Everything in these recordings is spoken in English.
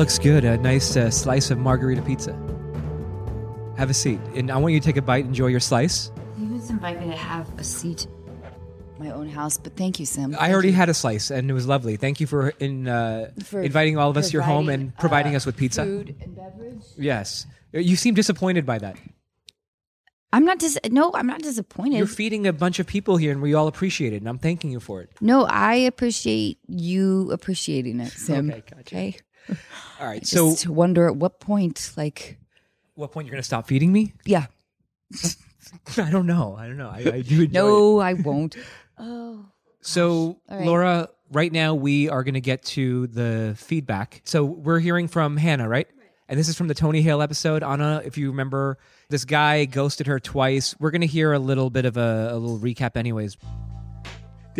looks good. A nice uh, slice of margarita pizza. Have a seat. And I want you to take a bite, enjoy your slice. You just invite me to have a seat my own house, but thank you, Sim. I already had a slice and it was lovely. Thank you for, in, uh, For inviting all of us to your home and providing uh, us with pizza. Food and beverage. Yes. You seem disappointed by that. I'm not dis. No, I'm not disappointed. You're feeding a bunch of people here and we all appreciate it. And I'm thanking you for it. no, I appreciate you appreciating it, Sim. Okay, gotcha. Okay. All right. So, Just wonder at what point, like, what point you're going to stop feeding me? yeah. I don't know. I don't know. I, I do enjoy it. No, I won't. oh. So, All right. Laura, right now we are going to get to the feedback. So, we're hearing from Hannah, right? And this is from the Tony Hale episode. Anna, if you remember, this guy ghosted her twice. We're going to hear a little bit of a, a little recap, anyways.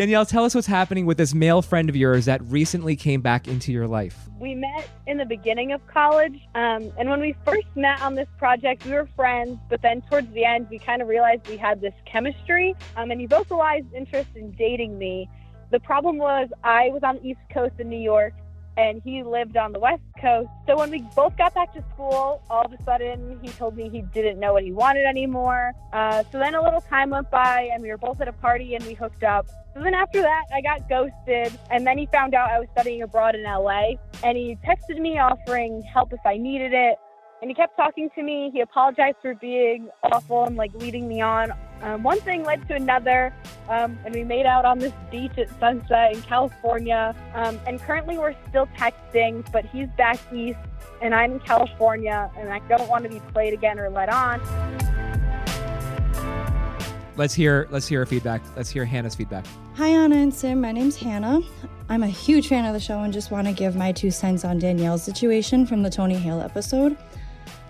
Danielle, tell us what's happening with this male friend of yours that recently came back into your life. we met in the beginning of college. Um, and when we first met on this project, we were friends. But then towards the end, we kind of realized we had this chemistry. Um, and he vocalized interest in dating me. The problem was I was on the East Coast in New York and he lived on the West Coast. So when we both got back to school, all of a sudden he told me he didn't know what he wanted anymore. Uh, so then a little time went by and we were both at a party and we hooked up. So then after that, I got ghosted. And then he found out I was studying abroad in LA. And he texted me offering help if I needed it. And he kept talking to me. He apologized for being awful and like leading me on. Um, one thing led to another. Um, and we made out on this beach at sunset in California. Um, and currently we're still texting, but he's back east and I'm in California. And I don't want to be played again or let on. Let's hear let's hear her feedback. Let's hear Hannah's feedback. Hi, Anna and Sim. My name's Hannah. I'm a huge fan of the show and just want to give my two cents on Danielle's situation from the Tony Hale episode.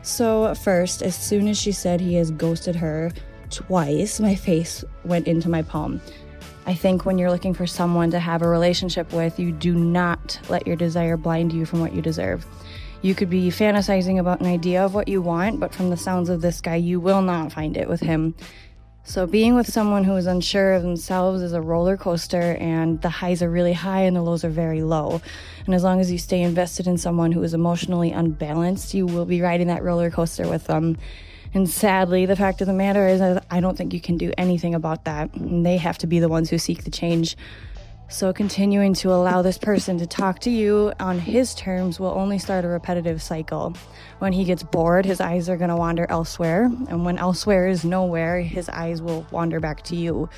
So, first, as soon as she said he has ghosted her twice, my face went into my palm. I think when you're looking for someone to have a relationship with, you do not let your desire blind you from what you deserve. You could be fantasizing about an idea of what you want, but from the sounds of this guy, you will not find it with him. So, being with someone who is unsure of themselves is a roller coaster, and the highs are really high and the lows are very low. And as long as you stay invested in someone who is emotionally unbalanced, you will be riding that roller coaster with them. And sadly, the fact of the matter is, I don't think you can do anything about that. And they have to be the ones who seek the change. So, continuing to allow this person to talk to you on his terms will only start a repetitive cycle. When he gets bored, his eyes are going to wander elsewhere. And when elsewhere is nowhere, his eyes will wander back to you.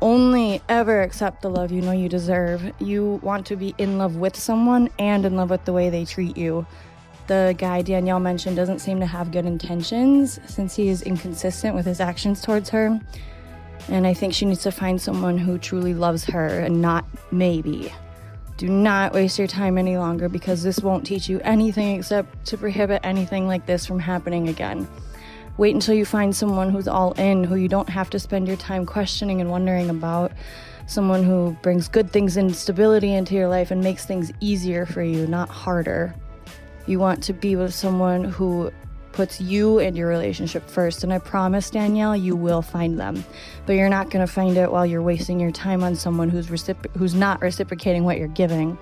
Only ever accept the love you know you deserve. You want to be in love with someone and in love with the way they treat you. The guy Danielle mentioned doesn't seem to have good intentions since he is inconsistent with his actions towards her. And I think she needs to find someone who truly loves her and not maybe. Do not waste your time any longer because this won't teach you anything except to prohibit anything like this from happening again. Wait until you find someone who's all in, who you don't have to spend your time questioning and wondering about. Someone who brings good things and stability into your life and makes things easier for you, not harder. You want to be with someone who puts you and your relationship first. And I promise, Danielle, you will find them. But you're not going to find it while you're wasting your time on someone who's, recipro- who's not reciprocating what you're giving.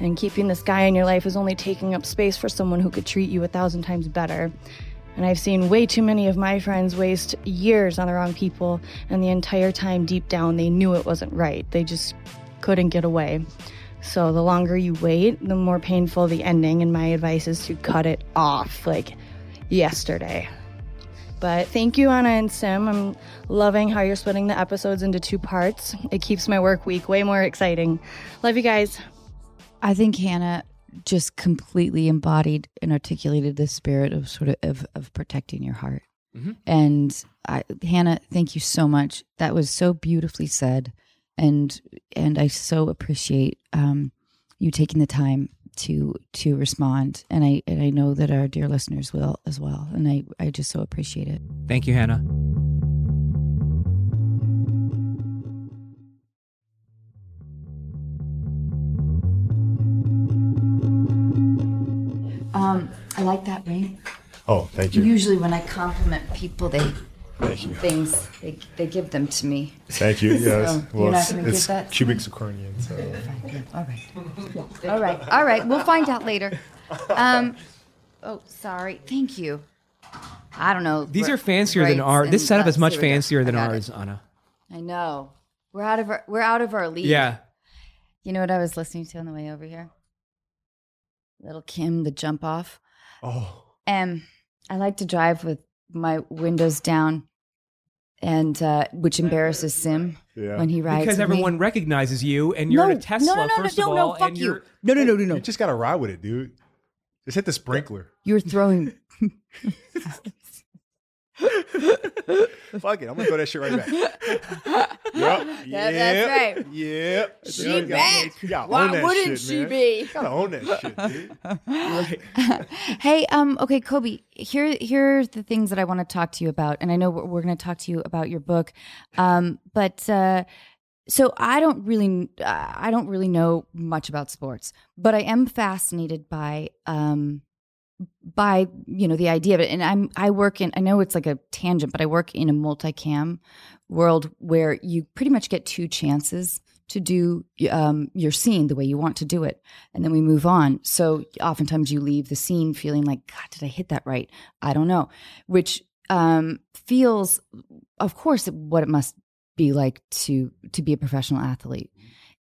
And keeping this guy in your life is only taking up space for someone who could treat you a thousand times better. And I've seen way too many of my friends waste years on the wrong people, and the entire time deep down they knew it wasn't right. They just couldn't get away. So the longer you wait, the more painful the ending, and my advice is to cut it off like yesterday. But thank you, Anna and Sim. I'm loving how you're splitting the episodes into two parts. It keeps my work week way more exciting. Love you guys. I think Hannah just completely embodied and articulated the spirit of sort of of, of protecting your heart. Mhm. And I, Hannah, thank you so much. That was so beautifully said, and and I so appreciate um, you taking the time to to respond. And I and I know that our dear listeners will as well. And I I just so appreciate it. Thank you, Hannah. Um, I like that ring. Oh, thank you. Usually, when I compliment people, they Thank you. Things they, they give them to me. Thank you. Yes. So, well, you're not it's, gonna give that to cubic zirconian, so All right. All right. All right. We'll find out later. Um, oh, sorry. Thank you. I don't know. These are fancier than rights ours. This setup is much Here we go. fancier than I got it. ours, Anna. I know. We're out of our we're out of our league. Yeah. You know what I was listening to on the way over here? Lil' Kim, the jump off. Oh, And I like to drive with my windows down, and uh, which embarrasses Sim yeah. when he rides. Because with me. everyone recognizes you and you're no, in a Tesla, no, no, no, first no, of no, all. fuck you. you're No, no, no, no, no. You just gotta ride with it, dude. Just hit the sprinkler. You're throwing. Fuck it. I'm gonna throw that shit right back. Yep. That- that's right. Yep. She Yep. back. Yeah, Why wouldn't shit, she man. be? Gotta own that shit, dude. hey, um, okay, Kobe. Here, here are the things that I want to talk to you about, and I know we're, to talk to you about your book, um, but uh, so I don't really, uh, I don't really know much about sports, but I am fascinated by, um, by you know the idea of it, and I'm I work in. I know it's like a tangent, but I work in a multicam world where you pretty much get two chances to do um, your scene the way you want to do it and then we move on. So oftentimes you leave the scene feeling like, God, did I hit that right? I don't know, which um, feels, of course, what it must be like to to be a professional athlete,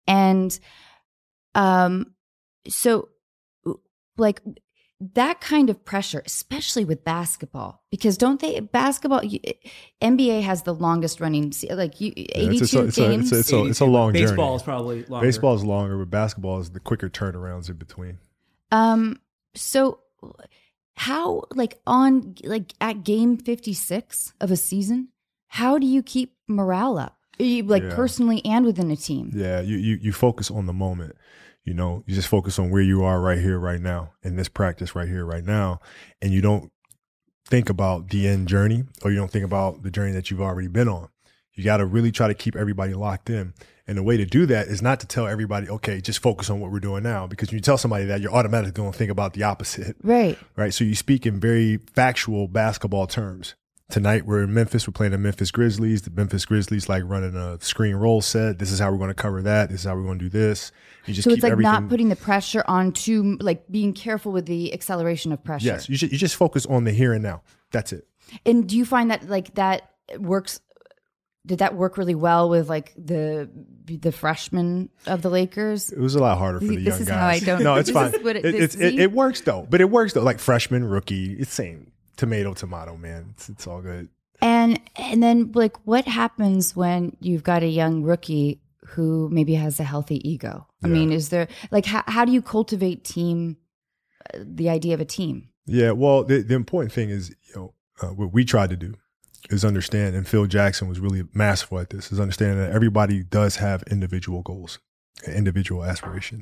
and um, so like that kind of pressure, especially with basketball, because don't they basketball? you- NBA has the longest running, like you, Yeah, eighty-two it's, a, it's, a, games. it's, a, it's, a, it's a long Baseball journey. is probably longer. Baseball is longer, but basketball is the quicker turnarounds in between. Um. So, how like on like at game fifty six of a season, how do you keep morale up? You, like Yeah. personally and within a team. Yeah, you, you you focus on the moment. You know, you just focus on where you are right here, right now, in this practice right here, right now, and you don't think about the end journey or you don't think about the journey that you've already been on. You got to really try to keep everybody locked in. And the way to do that is not to tell everybody, okay, just focus on what we're doing now. Because when you tell somebody that, you're automatically going to think about the opposite, Right. right? So you speak in very factual basketball terms. Tonight we're in Memphis. We're playing the Memphis Grizzlies. The Memphis Grizzlies like running a screen roll set. This is how we're going to cover that. This is how we're going to do this. You just So keep it's like everything. not putting the pressure on to like being careful with the acceleration of pressure. yes, you just, you just focus on the here and now. That's it. And do you find that like that works? Did that work really well with like the the freshmen of the Lakers? It was a lot harder for the this young guys. how I don't- No, it's fine. it- it, it, it works though, but it works though. Like freshman, rookie, it's same tomato, tomato, man. It's, it's all good. And and then like what happens when you've got a young rookie who maybe has a healthy ego? I Yeah. mean, is there like how how do you cultivate team uh, the idea of a team? Yeah, well, the, the important thing is, you know, uh, what we tried to do is understand, and Phil Jackson was really masterful at this, is understanding that everybody does have individual goals, and individual aspirations.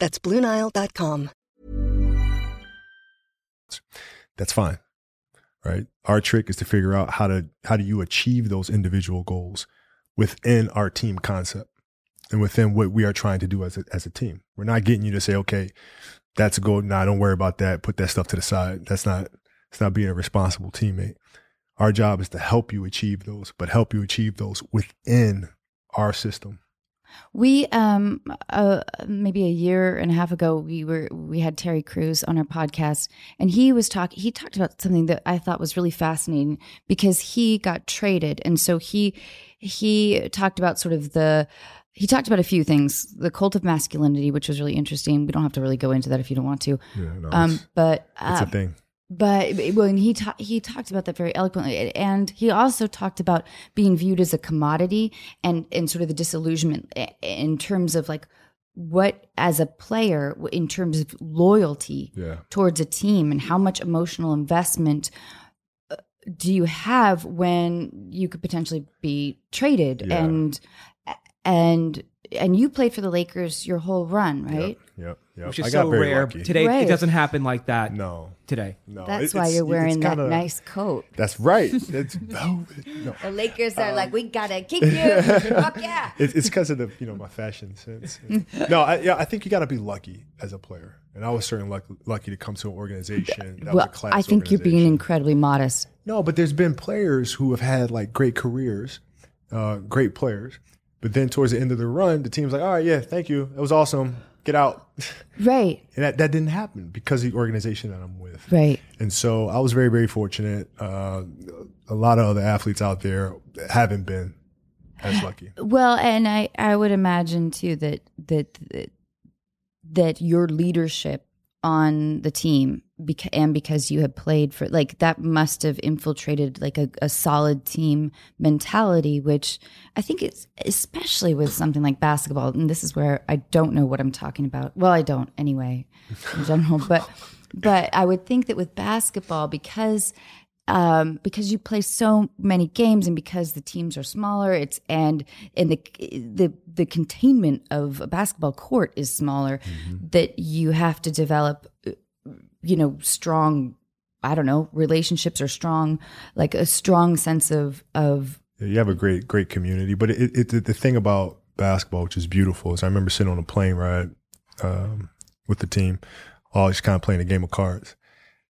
That's BlueNile.com. That's fine, right? Our trick is to figure out how to how do you achieve those individual goals within our team concept and within what we are trying to do as a, as a team. We're not getting you to say, okay, that's a goal. Nah, don't worry about that. Put that stuff to the side. That's not, it's not being a responsible teammate. Our job is to help you achieve those, but help you achieve those within our system. We um uh, maybe a year and a half ago we were we had Terry Crews on our podcast and he was talk he talked about something that I thought was really fascinating because he got traded and so he he talked about sort of the he talked about a few things the cult of masculinity which was really interesting we don't have to really go into that if you don't want to Yeah, no, um it's, but it's uh, a thing. But well, and he ta- he talked about that very eloquently, and he also talked about being viewed as a commodity and and sort of the disillusionment in terms of like what as a player in terms of loyalty Yeah. towards a team and how much emotional investment uh, do you have when you could potentially be traded Yeah. and and and you played for the Lakers your whole run, right? Yep, yep. which is I got so very rare. lucky. Today, Right. it doesn't happen like that No, today. no. That's it- why you're wearing that kinda- nice coat. That's right. It's velvet. No, The Lakers Um, are like, we gotta kick you. Fuck yeah. It, it's because of the you know my fashion sense. no, I, yeah, I think you got to be lucky as a player, and I was certainly lucky, lucky to come to an organization that was a class. I think you're being incredibly modest. No, but there's been players who have had like great careers, uh, great players, but then towards the end of the run, the team's like, all right, yeah, thank you, it was awesome, get out, Right, and that that didn't happen because of the organization that I'm with. right. And so I was very, very fortunate. Uh, a lot of other athletes out there haven't been as lucky. Well, and I, I would imagine too that that, that your leadership on the team beca- and because you had played for like that must have infiltrated like a, a solid team mentality which i think it's especially with something like basketball and this is where i don't know what i'm talking about well i don't anyway in general but but i would think that with basketball because um, because you play so many games and because the teams are smaller, it's and and the the the containment of a basketball court is smaller. That you have to develop, uh, you know, strong. I don't know relationships or strong, like a strong sense of of Yeah, You have a great, great community. But it, it, the thing about basketball, which is beautiful, is I remember sitting on a plane ride um, with the team, all just kind of playing a game of cards.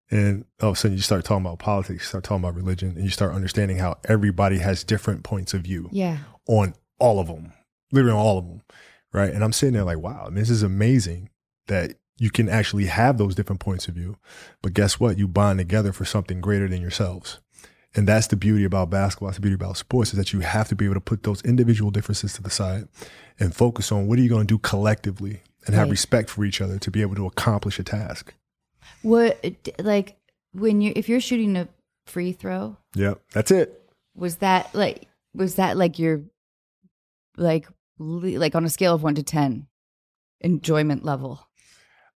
And all of a sudden, you start talking about politics, you start talking about religion, and you start understanding how everybody has different points of view. yeah on all of them, literally on all of them, right? And I'm sitting there like, wow, this is amazing that you can actually have those different points of view. But guess what? You bond together for something greater than yourselves. And that's the beauty about basketball. That's the beauty about sports is that you have to be able to put those individual differences to the side and focus on what are you going to do collectively and have Right. respect for each other to be able to accomplish a task. what like when you if you're shooting a free throw yeah, That's it. was that like was that like your like like on a scale of 1 to 10 enjoyment level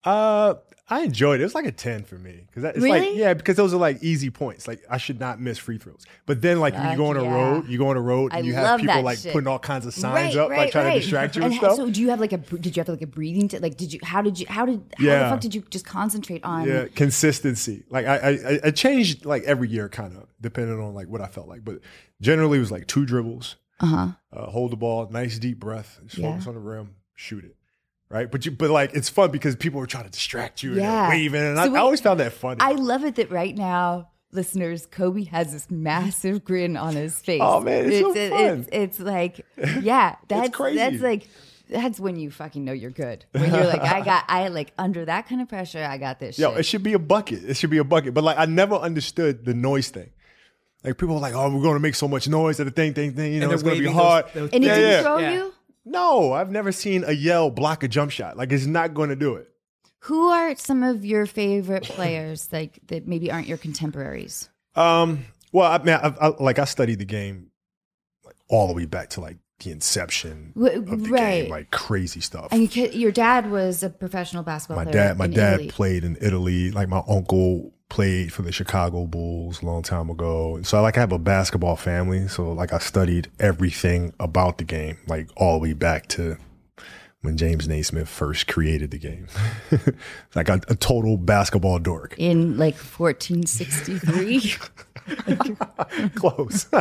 Uh, I enjoyed it. It was like a 10 for me. Cause it's Really? like, yeah, because those are like easy points. Like I should not miss free throws. But then like when you go on a yeah. road, you go on a road and I you have people like shit. putting all kinds of signs up, like trying to distract you and, ha- stuff. so do you have like a did you have like a breathing t- like did you how did you how did how the Yeah. fuck did you just concentrate on yeah, consistency. Like I, I, I changed like every year, kind of depending on like what I felt like. But generally, it was like two dribbles, uh-huh uh, hold the ball, nice deep breath, just Yeah. focus on the rim, shoot it. Right, but you, but like it's fun because people are trying to distract you and Yeah. they're waving, and So I, wait, I always found that funny. I love it that right now, listeners, Kobe has this massive grin on his face. Oh, man, it's so it- fun. It's, it's like, yeah, that's crazy. That's like, that's when you fucking know you're good. When you're like, I got, I like under that kind of pressure, I got this. Yo, shit. it should be a bucket. It should be a bucket. But like, I never understood the noise thing. Like people are like, "Oh, we're going to make so much noise that the thing, thing, thing. You know, it's going to be waving those- hard." those- and it yeah, didn't yeah. throw Yeah. you. No, I've never seen a yell block a jump shot. Like it's not going to do it. Who are some of your favorite players, like that maybe aren't your contemporaries? Um, well, I mean, I, I, like I studied the game like all the way back to like the inception of the right. game, like crazy stuff. And you, your dad was a professional basketball my player. dad, my dad Italy. played in Italy. Like my uncle played for the Chicago Bulls a long time ago. So I like I have a basketball family. So like I studied everything about the game, like all the way back to when James Naismith first created the game. like a, a total basketball dork. in like 1463. Close.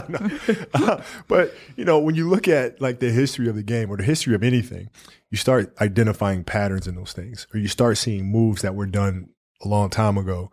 Uh, but you know, when you look at like the history of the game or the history of anything, you start identifying patterns in those things, or you start seeing moves that were done a long time ago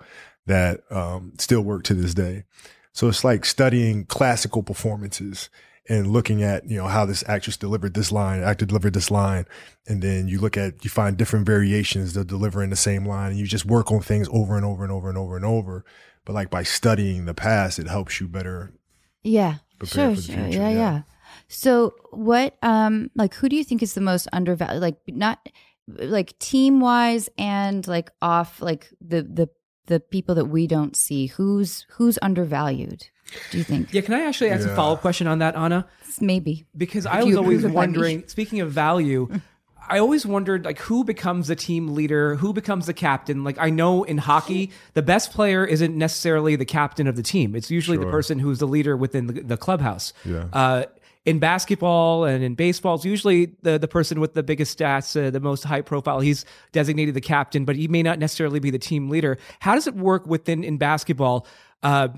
that um, still work to this day. So it's like studying classical performances and looking at you know how this actress delivered this line, actor delivered this line, and then you look at you find different variations that deliver in the same line, and you just work on things over and over and over and over and over. But like by studying the past, it helps you better. Yeah. Prepare sure, for the sure. yeah, yeah. yeah. So what um like who do you think is the most undervalued like not like team wise and like off like the the the people that we don't see who's who's undervalued do you think Yeah, can I actually ask a follow up question on that, Anna? maybe Because If I was always approve of wondering, speaking of value, I always wondered like who becomes the team leader, who becomes the captain. Like I know in hockey, the best player isn't necessarily the captain of the team. It's usually the person who's the leader within the, the clubhouse. Yeah. Uh, in basketball and in baseball, it's usually the, the person with the biggest stats, uh, the most high profile. He's designated the captain, but he may not necessarily be the team leader. How does it work within in basketball? Uh,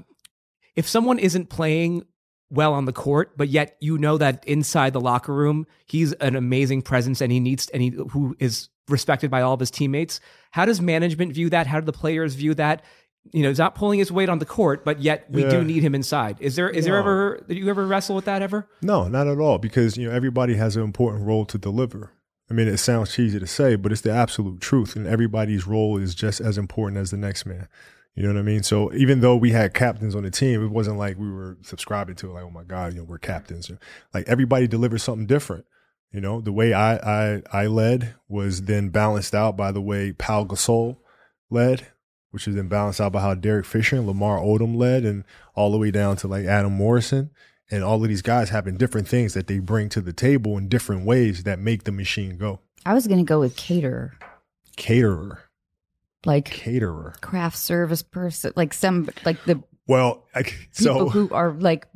if someone isn't playing well on the court, but yet you know that inside the locker room, he's an amazing presence and he needs and he who is respected by all of his teammates. How does management view that? How do the players view that? You know, not pulling his weight on the court, but yet we Yeah. do need him inside. Is there is there ever did you ever wrestle with that ever? No, not at all. Because you know everybody has an important role to deliver. I mean, it sounds cheesy to say, but it's the absolute truth, and everybody's role is just as important as the next man. You know what I mean? So even though we had captains on the team, it wasn't like we were subscribing to it, like, oh my god, you know, we're captains. Like everybody delivers something different. You know, the way I I I led was then balanced out by the way Pau Gasol led, which is then balanced out by how Derek Fisher and Lamar Odom led, and all the way down to like Adam Morrison. And all of these guys having different things that they bring to the table in different ways that make the machine go. I was going to go with caterer, Caterer, like caterer. craft service person, like some like the Well, I, people so who are like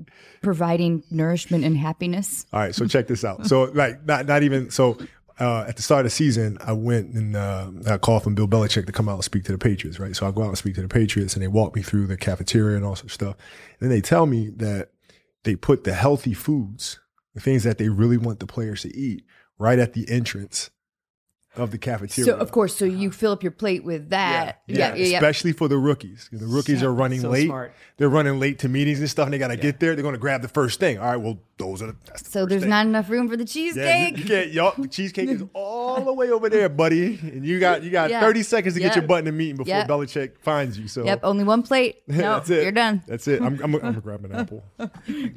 providing nourishment and happiness. All right, so check this out. So like not not even so uh, at the start of the season, I went and uh, I called from Bill Belichick to come out and speak to the Patriots, right? So I go out and speak to the Patriots, and they walk me through the cafeteria and all such stuff. And then they tell me that they put the healthy foods, the things that they really want the players to eat, right at the entrance of the cafeteria. So of course, so you fill up your plate with that. Yeah, especially for the rookies. The rookies are running So late. smart. They're running late to meetings and stuff, and they got to get there. They're going to grab the first thing. All right, well, those are the, that's the So first there's thing. not enough room for the Yeah, cheesecake. you, you can't. The cheesecake is all the way over there, buddy. And you got you got Yeah. 30 seconds to get your butt in the meeting before Yep. Belichick finds you. So Yep, only one plate. No, that's it. you're done. That's it. I'm, I'm, I'm gonna grab an apple.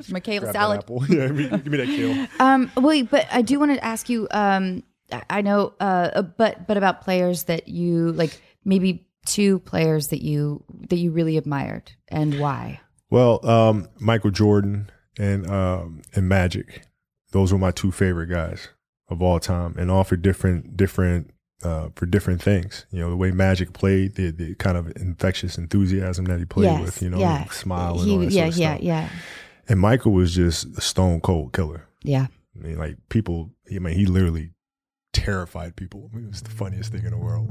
Michaela Grab salad. Apple. Yeah, give me, give me that kill. Um, wait, but I do want to ask you. Um, I- know, uh, but but about players that you like, maybe two players that you that you really admired and why. Well, um, Michael Jordan and um, and Magic, those were my two favorite guys of all time, and all for different different uh, for different things. You know, the way Magic played, the the kind of infectious enthusiasm that he played yes, with. You know, yeah, smile and He- all that yeah, sort of yeah, stuff. yeah, And Michael was just a stone cold killer. yeah. I mean, like people. I mean, he literally terrified people. I mean, it was the funniest thing in the world.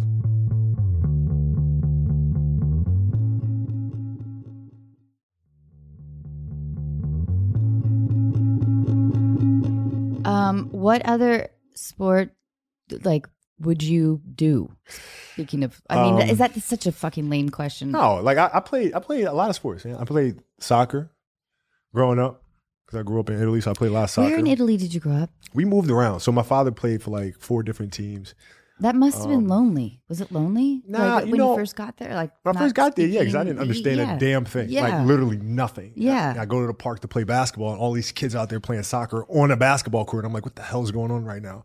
Um, what other sport like would you do? Speaking of, I mean, Um, is that such a fucking lame question? No, like I, I played. I played a lot of sports. Man. I played soccer growing up because I grew up in Italy, so I played a lot of soccer. Where in Italy did you grow up? we moved around. So my father played for like four different teams. That must have been Um, lonely. Was it lonely? nah, like, you when know, you first got there, like When I first got there, yeah, because I didn't understand yeah. a damn thing. Yeah. Like literally nothing. Yeah. I, I go to the park to play basketball, and all these kids out there playing soccer on a basketball court. I'm like, what the hell is going on right now?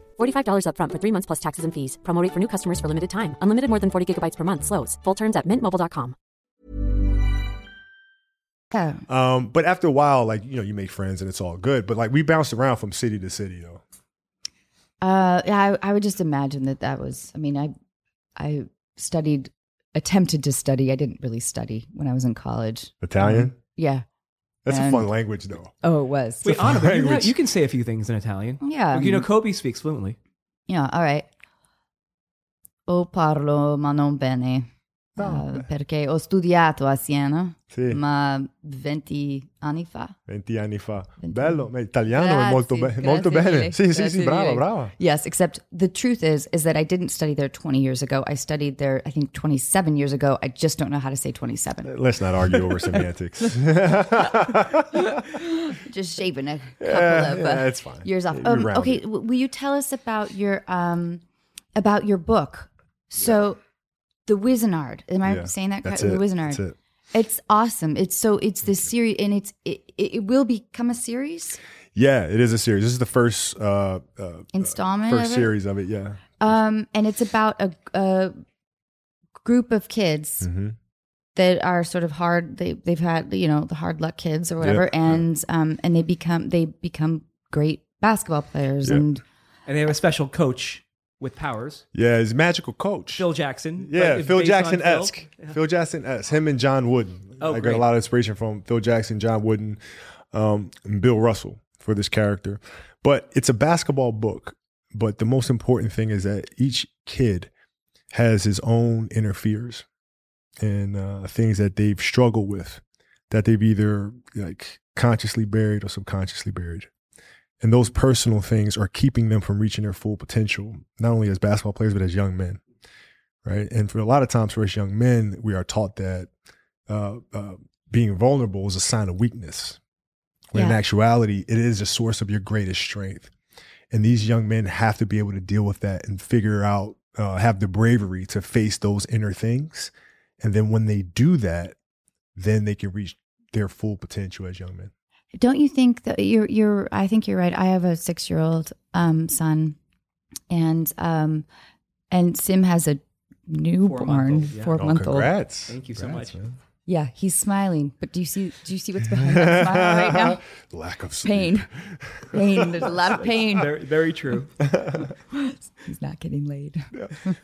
$45 upfront for three months plus taxes and fees. Promo rate for new customers for limited time. Unlimited more than 40 gigabytes per month. Slows. Full terms at mintmobile.com. Yeah. Um, but after a while, like you know, you make friends and it's all good. But like we bounced around from city to city, though. Uh, yeah, I, I would just imagine that that was. I mean, I, I studied, attempted to study. I didn't really study when I was in college. Italian. Um, yeah. That's and- a fun language, though. Oh, it was. Wait, Anna, you, language. you can say a few things in Italian. Yeah. you know, Kobe speaks fluently. Yeah. All right. Oh, parlo, ma non bene. Uh, perché ho studiato a Siena, Sì. ma 20 anni fa. 20 anni fa. 20 Bello, ma italiano è Grazie, molto, be- molto bene. Sì, sì, grazie sì, brava, brava. Yes, except the truth is is that I didn't study there 20 years ago. I studied there I think 27 years ago. I just don't know how to say 27. Let's not argue over semantics. just shaving a couple Yeah, of uh, yeah, it's fine. years off. Um, okay, will you tell us about your um about your book? So, The Wizenard. Am I Yeah, saying that correctly? The Wizenard. that's it. It's awesome. It's so it's this series, and it's it, it, it will become a series Yeah, it is a series. This is the first uh, uh installment. first of it? series of it. Yeah. Um, and it's about a, a group of kids hmm that are sort of hard. They they've had you know the hard luck kids or whatever, Yeah, yeah. and um, and they become they become great basketball players, Yeah. and And they have a special coach with powers, Yeah, he's a magical coach. Phil Jackson. yeah, Phil Jackson esque. Phil- Phil Jackson esque. Him and John Wooden. Oh, I got a lot of inspiration from Phil Jackson, John Wooden, um, and Bill Russell for this character. But it's a basketball book. But the most important thing is that each kid has his own inner fears and uh, things that they've struggled with that they've either like consciously buried or subconsciously buried. And those personal things are keeping them from reaching their full potential, not only as basketball players, but as young men. Right. And for a lot of times for us young men, we are taught that uh, uh, being vulnerable is a sign of weakness. When in actuality, it is a source of your greatest strength. And these young men have to be able to deal with that and figure out, uh, have the bravery to face those inner things. And then when they do that, then they can reach their full potential as young men. Don't you think that you're you're? I think you're right. I have a six year old um, son, and um, and Sim has a newborn Four-month-old, yeah. four Oh, month old. congrats. Thank you so Congrats, much. man. Yeah, he's smiling. But do you see? Do you see what's behind that smile right now? Lack of sleep. Pain, pain. There's a lot of pain. Very, very true. He's not getting laid.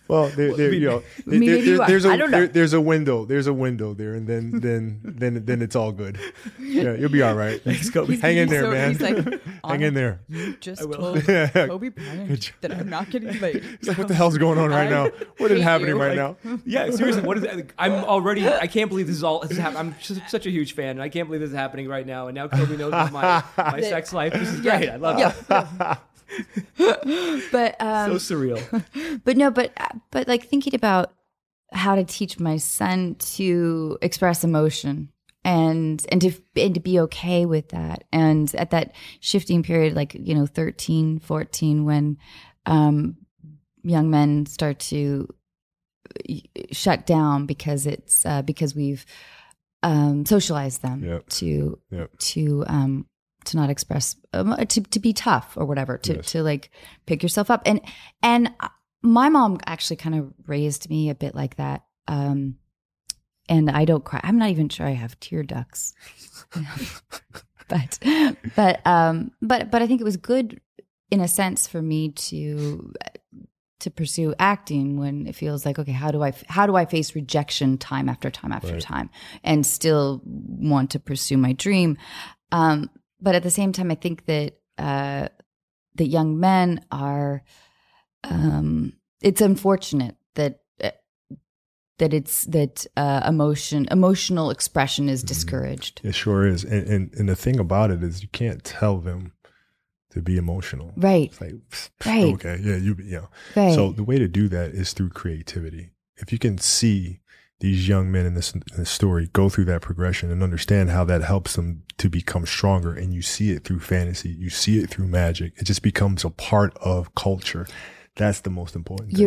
Well, there, there, you know, there- Maybe there- there's a I don't know. there- there's a window. There's a window there, and then then then then it's all good. Yeah, you'll be all right. Thanks, Kobe. Hang in there, So man. he's like, Hang in um, there. You just told Kobe Bryant that I'm not getting laid. He's like, what the hell's going on right now? What is happening you. right Like, now? Yeah, seriously, what is that? I'm already. I can't believe this is all. This is hap- I'm just such a huge fan, and I can't believe this is happening right now. And now Kobe knows my my sex life. This is great. I love it. But um, So surreal. but no, but but like thinking about how to teach my son to express emotion and and to and to be okay with that and at that shifting period like you know 13 14 when um young men start to y- shut down because it's uh, because we've um socialized them Yep. to Yep. to um to not express um, to to be tough or whatever to Yes. to like pick yourself up and and uh, my mom actually kind of raised me a bit like that um and I don't cry I'm not even sure I have tear ducts but but um but but I think it was good in a sense for me to to pursue acting when it feels like okay how do i how do i face rejection time after time after Right. time and still want to pursue my dream um but at the same time i think that uh that young men are um it's unfortunate that uh, that it's that uh emotion emotional expression is discouraged It sure is. And, and and the thing about it is, you can't tell them to be emotional. right It's like, Right. okay, yeah, you, you know. right So the way to do that is through creativity. If you can see these young men in this, in this story go through that progression and understand how that helps them to become stronger, and you see it through fantasy, you see it through magic, it just becomes a part of culture. That's the most important thing.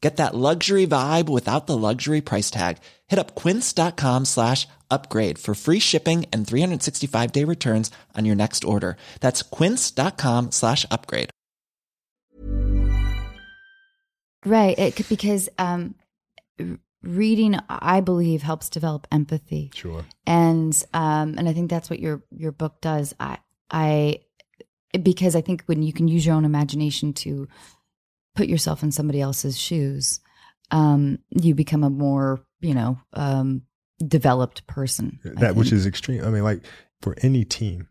Get that luxury vibe without the luxury price tag. Hit up quince.com slash upgrade for free shipping and 365 day returns on your next order. That's quince.com slash upgrade. Right. It could, because um, reading, I believe, helps develop empathy. Sure. and um and i think that's what your your book does i i because i think when you can use your own imagination to put yourself in somebody else's shoes um you become a more you know um developed person that which is extreme. I mean, like for any team,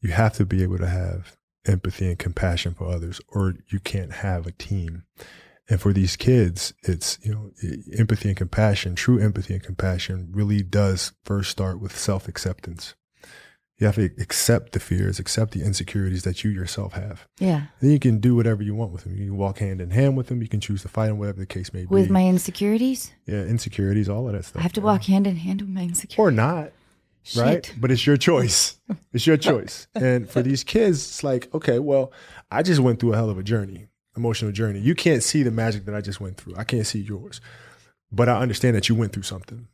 you have to be able to have empathy and compassion for others, or you can't have a team. And for these kids, it's you know empathy and compassion. True empathy and compassion really does first start with self acceptance. You have to accept the fears, accept the insecurities that you yourself have. yeah Then you can do whatever you want with them. You can walk hand in hand with them. You can choose to fight them, whatever the case may be. with my insecurities yeah, insecurities, all of that stuff. i have to walk hand in hand with my insecurities or not right? But it's your choice. It's your choice. and for these kids, it's like, okay, well, I just went through a hell of a journey, emotional journey. You can't see the magic that I just went through. I can't see yours. But I understand that you went through something.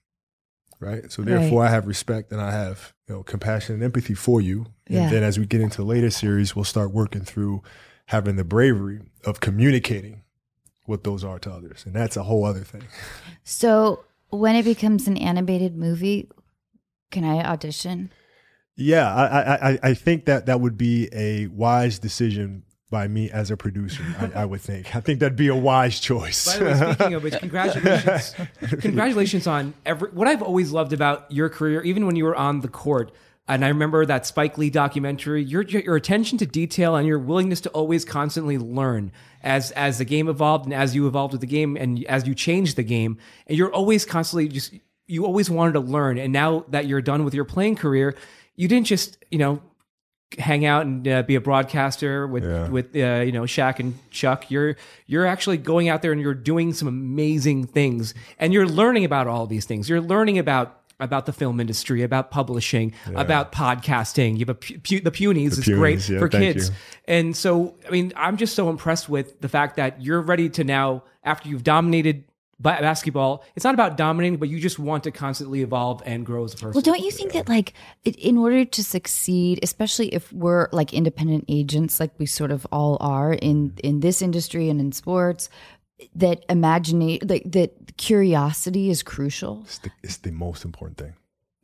Right. So therefore I have respect and I have, you know, compassion and empathy for you. And Yeah. then as we get into the later series, we'll start working through having the bravery of communicating what those are to others. And that's a whole other thing. so when it becomes an animated movie can i audition Yeah, I, I, I- I think that that would be a wise decision by me as a producer. I, I would think. I think that'd be a wise choice. By the way, speaking of which, congratulations! congratulations on every. What I've always loved about your career, even when you were on the court, and I remember that Spike Lee documentary. Your your attention to detail and your willingness to always constantly learn as as the game evolved and as you evolved with the game and as you changed the game, and you're always constantly just you always wanted to learn. And now that you're done with your playing career, you didn't just you know hang out and uh, be a broadcaster with Yeah. with uh, you know Shaq and Chuck. You're you're actually going out there and you're doing some amazing things, and you're learning about all these things. You're learning about about the film industry, about publishing, about podcasting. You have a pu- pu- the Punies The is great yeah, for kids, you. and so I mean I'm just so impressed with the fact that you're ready to now after you've dominated. Ba- Basketball. It's not about dominating, but you just want to constantly evolve and grow as a person. Well, don't you think that like in order to succeed, especially if we're like independent agents, like we sort of all are in in this industry and in sports, that imaginate like that curiosity is crucial. It's the, it's the most important thing.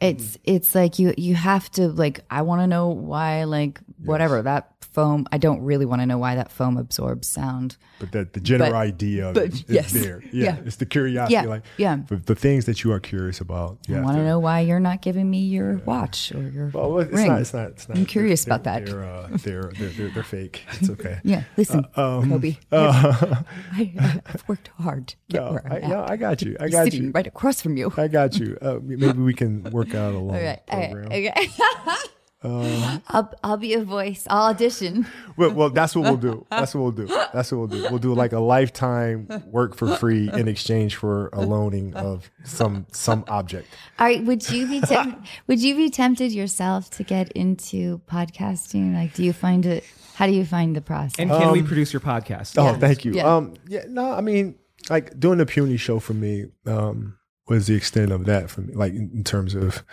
It's it's like you you have to like I want to know why like whatever that foam. I don't really want to know why that foam absorbs sound. But that the general But- idea of but it is yes. there. Yeah, Yeah. It's the curiosity. Yeah, Like yeah. the things that you are curious about. You I want to know why you're not giving me your watch or your Well, it's ring. not. It's not. It's not. I'm curious they're- about that. They're, uh, they're, they're, they're, they're fake. It's okay. Yeah, listen, um, Kobe. uh, I, I've worked hard no, I, no, I got you. I got sitting you. right across from you. I got you. Uh, maybe we can work out a long Okay, okay, program. okay. I'll I'll be a voice. I'll audition. Well, well, that's what we'll do. That's what we'll do. That's what we'll do. We'll do like a lifetime work for free in exchange for a loaning of some some object. All right. Would you be temp- Would you be tempted yourself to get into podcasting? Like, do you find it? How do you find the process? and can we produce your podcast? Oh, thank you. Yeah. Um, yeah, no, I mean, like doing the puny show for me um, was the extent of that for me, like in, in terms of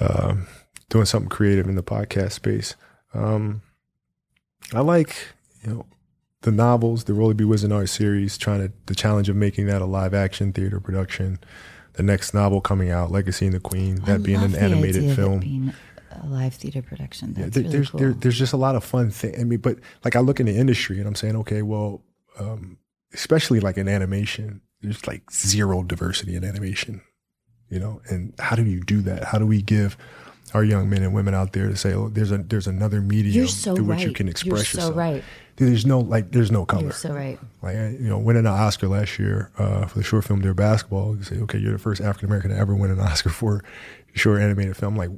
um, doing something creative in the podcast space. Um, I like, you know, the novels, the Rolly B. Wizenard series, trying to the challenge of making that a live action theater production. The next novel coming out, Legacy and the Queen, I that being love an animated film. being a live theater production. Yeah, there, really there's cool. there, there's just a lot of fun things. I mean, but like I look in the industry and I'm saying, okay, well, um, especially like in animation, there's like zero diversity in animation, you know. And how do you do that? How do we give our young men and women out there to say, oh, there's a there's another medium so through right. which you can express You're so yourself. right. There's no like, there's no color. You're so right. Like I, you know, winning an Oscar last year uh, for the short film "Dear Basketball." You say, okay, you're the first African American to ever win an Oscar for short animated film. Like,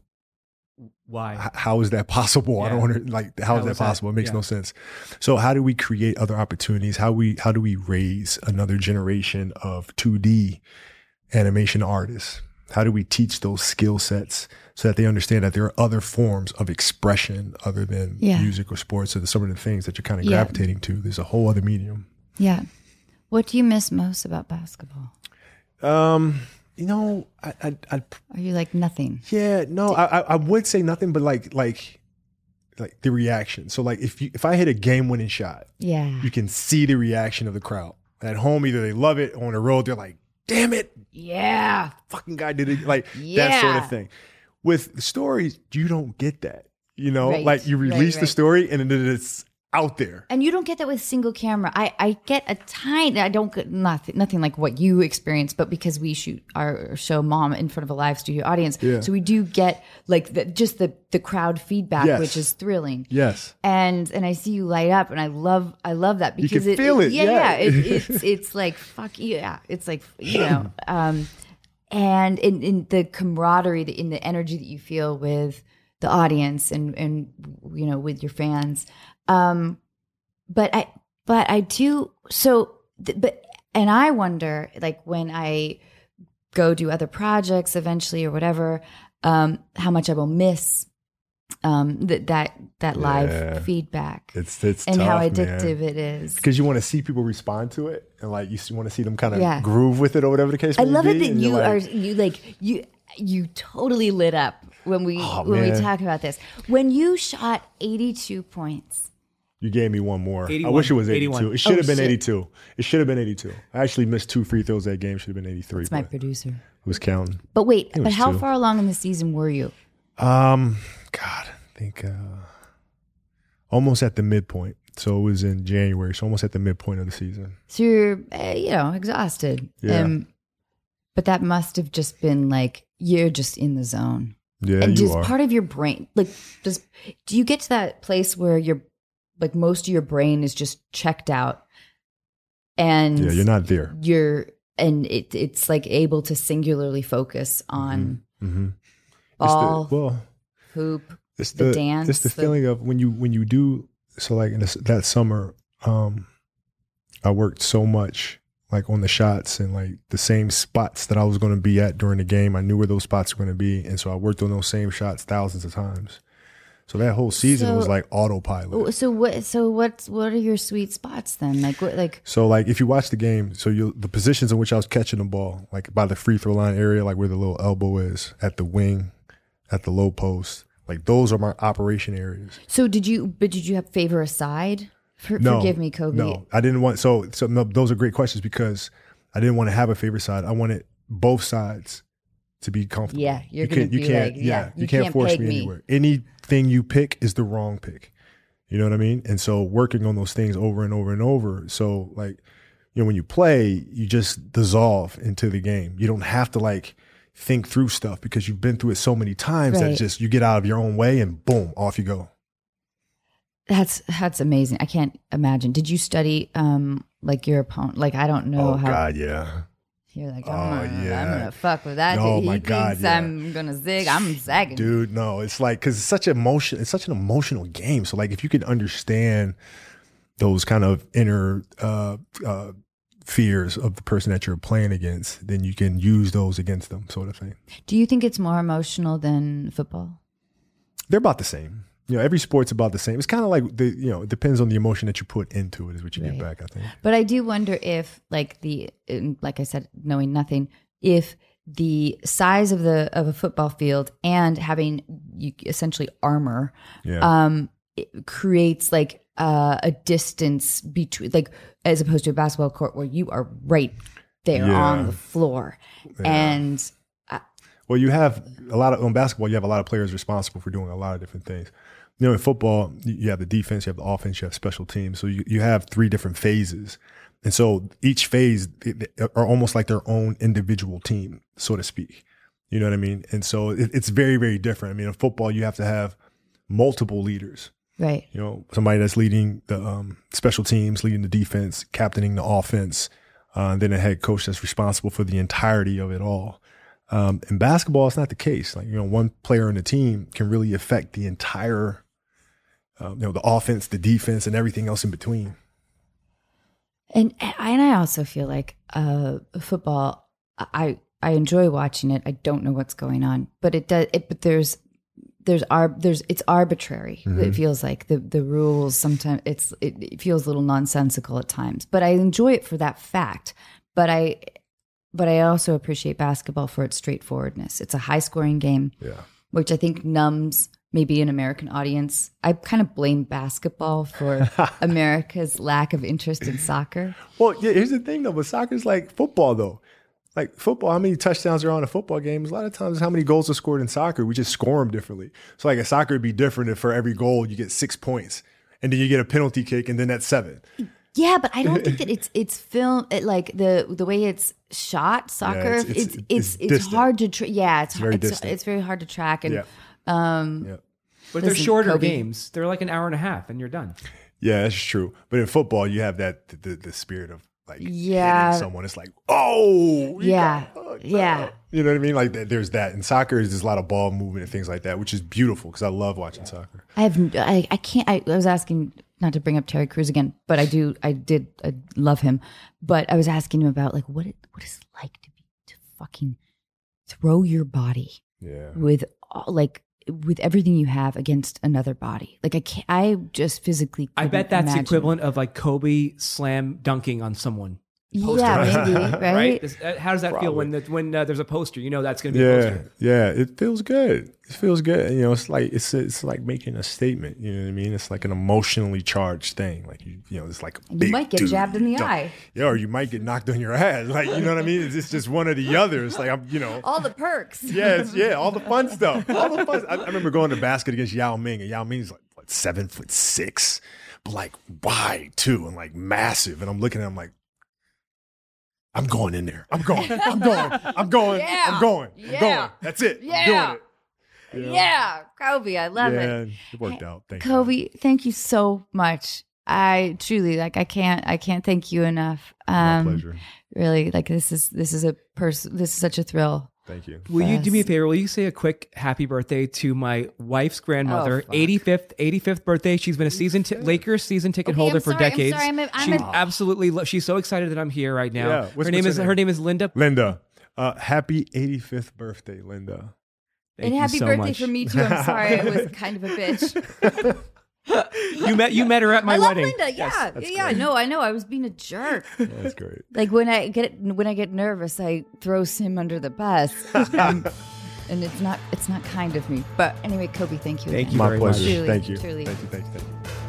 Why? How is that possible? I don't Yeah. want to like how, How is that is that? possible? It makes Yeah. no sense. So how do we create other opportunities? How we how do we raise another generation of 2D animation artists? How do we teach those skill sets so that they understand that there are other forms of expression other than Yeah. music or sports or some of the things that you're kind of Yeah. gravitating to? There's a whole other medium. Yeah. What do you miss most about basketball? Um, you know, I, I, I Are you like nothing? Yeah, no, I, I I would say nothing, but like like like the reaction. So like if you if I hit a game winning shot, Yeah. you can see the reaction of the crowd at home. Either they love it, or on the road they're like, "Damn it, Yeah. fucking guy did it!" Like that sort of thing. With stories, you don't get that. You know, Right, like you right, release the story and then it's out there. And you don't get that with single camera. I, I get a tiny. I don't get nothing nothing like what you experience, but because we shoot our show "Mom" in front of a live studio audience, Yeah. so we do get like the, just the the crowd feedback, Yes. which is thrilling. Yes. And and I see you light up, and I love I love that You because can feel it, Yeah, yeah. yeah. It, it's it's like fuck yeah. It's like you know, um, and in in the camaraderie, the, in the energy that you feel with the audience and and you know with your fans. Um, but I but I do so. th- But and I wonder like when I go do other projects eventually or whatever, um, how much I will miss um that that that live Yeah. feedback It's it's and how tough, man. addictive it is. because you want to see people respond to it and like you want to see them kind of Yeah. groove with it or whatever the case I love it that you like, are you like you you totally lit up when we Oh, when we talk about this. When you shot 82 points. You gave me one more. I wish it was 82. 81. It should Oh, have been shit. 82. It should have been 82. I actually missed two free throws that game. Should have been 83. It's my producer. Who's counting? But wait, but how two. far along in the season were you? Um, God, I think uh, almost at the midpoint. So it was in January. So almost at the midpoint of the season. So you're, uh, you know, exhausted. Yeah. Um, but that must have just been like you're just in the zone. Yeah, and you does are. part of your brain like does do you get to that place where you're like most of your brain is just checked out and yeah, you're not there. you're and it it's like able to singularly focus on Mm-hmm. ball, well, hoop. it's the the, dance, It's the, the- feeling of when you when you do so like in this, that summer, um, I worked so much like on the shots and like the same spots that I was going to be at during the game. I knew where those spots were going to be, and so I worked on those same shots thousands of times. So that whole season was like autopilot. So what? So what's what are your sweet spots then? Like what? Like So like if you watch the game, so you the positions in which I was catching the ball, like by the free throw line area, like where the little elbow is, at the wing, at the low post, like those are my operation areas. so did you? But did you have favor a side? For, No, forgive me, Kobe. No, I didn't want. So, so no, those are great questions because I didn't want to have a favorite side. I wanted both sides to be comfortable. Yeah, you're you can't. You can't. like, yeah, yeah, you, you can't, can't force me, me. anywhere. Anything you pick is the wrong pick. You know what I mean? And so working on those things over and over and over. So like, you know, when you play, you just dissolve into the game. You don't have to like think through stuff because you've been through it so many times that just you get out of your own way and boom, off you go. That's that's amazing. I can't imagine. Did you study um like your opponent? Like I don't know oh how God, yeah. You're like. Oh, I'm, gonna, yeah. I'm gonna fuck with that. Oh, he my thinks God, yeah. I'm gonna zig. I'm zagging. dude no it's like because it's such emotion it's such an emotional game so like if you can understand those kind of inner uh uh fears of the person that you're playing against then you can use those against them sort of thing Do you think it's more emotional than football? they're about the same you know every sport's about the same it's kind of like the you know it depends on the emotion that you put into it is what you Right. get back i think But I do wonder if, like the, like I said, knowing nothing, if the size of the of a football field and having you essentially armor, yeah um, it creates like uh, a distance between, like as opposed to a basketball court where you are right there Yeah. on the floor, and Well, you have a lot of on basketball. You have a lot of players responsible for doing a lot of different things. You know, in football, you have the defense, you have the offense, you have special teams. So you, you have three different phases, and so each phase are almost like their own individual team, so to speak. You know what I mean? And so it, it's very, very different. I mean, in football, you have to have multiple leaders. right, You know, somebody that's leading the um, special teams, leading the defense, captaining the offense, uh, and then a head coach that's responsible for the entirety of it all. Um, in basketball, it's not the case. Like you know, one player in the team can really affect the entire, um, you know, the offense, the defense, and everything else in between. And and I also feel like uh, football. I I enjoy watching it. I don't know what's going on, but it does. It, but there's there's ar- there's it's arbitrary. It feels like the the rules sometimes it's it, it feels a little nonsensical at times. But I enjoy it for that fact. But I but I also appreciate basketball for its straightforwardness. It's a high scoring game, Yeah. which I think numbs maybe an American audience. I kind of blame basketball for America's lack of interest in soccer. Well, yeah, here's the thing though, but soccer's like football though. Like football, how many touchdowns are on a football game? A lot of times, how many goals are scored in soccer? We just score them differently. So, like a soccer would be different if for every goal you get six points, and then you get a penalty kick, and then that's seven. Yeah, but I don't think that it's it's film it, like the the way it's shot soccer. it's- it's it's- it's it's it's, hard to tra- yeah it's very it's, distant. it's very hard to track and Yeah. Um Yeah. But they're shorter Kobe. games. They're like an hour and a half, and you're done. Yeah, that's true. But in football, you have that the, the, the spirit of like Yeah. hitting someone. It's like, oh, Yeah. Yeah. up. You know what I mean? Like there's that. In soccer, there's a lot of ball movement and things like that, which is beautiful because I love watching soccer. I have I, I can't I, I was asking not to bring up Terry Crews again, but I do I did I love him, but I was asking him about like what it what is it like to be to fucking throw your body Yeah. with all, like with everything you have against another body. Like I can't I just physically I bet that's imagine. equivalent of like Kobe slam dunking on someone. Yeah, maybe, right? Right? Does- uh, How does that feel when the, when uh, there's a poster? You know that's going to be a Yeah, poster. yeah, it feels good. It feels good. You know, it's like it's it's like making a statement. You know what I mean? It's like an emotionally charged thing. Like you, you know, it's like You might get dude. jabbed in the eye. Yeah, or you might get knocked on your ass. Like you know what I mean? It's just one or the other. It's like I'm, you know. All the perks. Yeah, yeah, all the fun stuff. All the fun. I, I remember going to basket against Yao Ming, and Yao Ming's like what, seven foot six, but like wide too, and like massive. And I'm looking at him like, I'm going in there. I'm going. I'm going. I'm going. Yeah. I'm going. I'm Yeah. going. That's it. Yeah. doing it. Yeah, Kobe, I love yeah, it. it worked out. Thank you. Kobe, thank you so much. I truly like I can't I can't thank you enough. God. My Um pleasure. really like this is this is a person this is such a thrill. Thank you. Will you do me a favor? Will you say a quick happy birthday to my wife's grandmother, oh, 85th 85th birthday? She's been a season t- Lakers season ticket Okay, holder I'm for sorry, I'm decades. sorry, I'm a- I'm she a- absolutely lo- she's so excited that I'm here right now. Yeah, what's- her name what's is her her name? name is Linda. Linda, uh, happy 85th birthday, Linda. Thank and you happy so birthday much. for me too. I'm sorry I was kind of a bitch. You met you met her at my I love wedding. Linda. Yeah. yeah, no, I know. I was being a jerk. That's great. like when I get when I get nervous, I throw Sim under the bus. and, and it's not it's not kind of me. But anyway, Kobe, thank you. Thank again. you My very pleasure. much. Truly, thank you. truly. Thank you. Thank you. Thank you.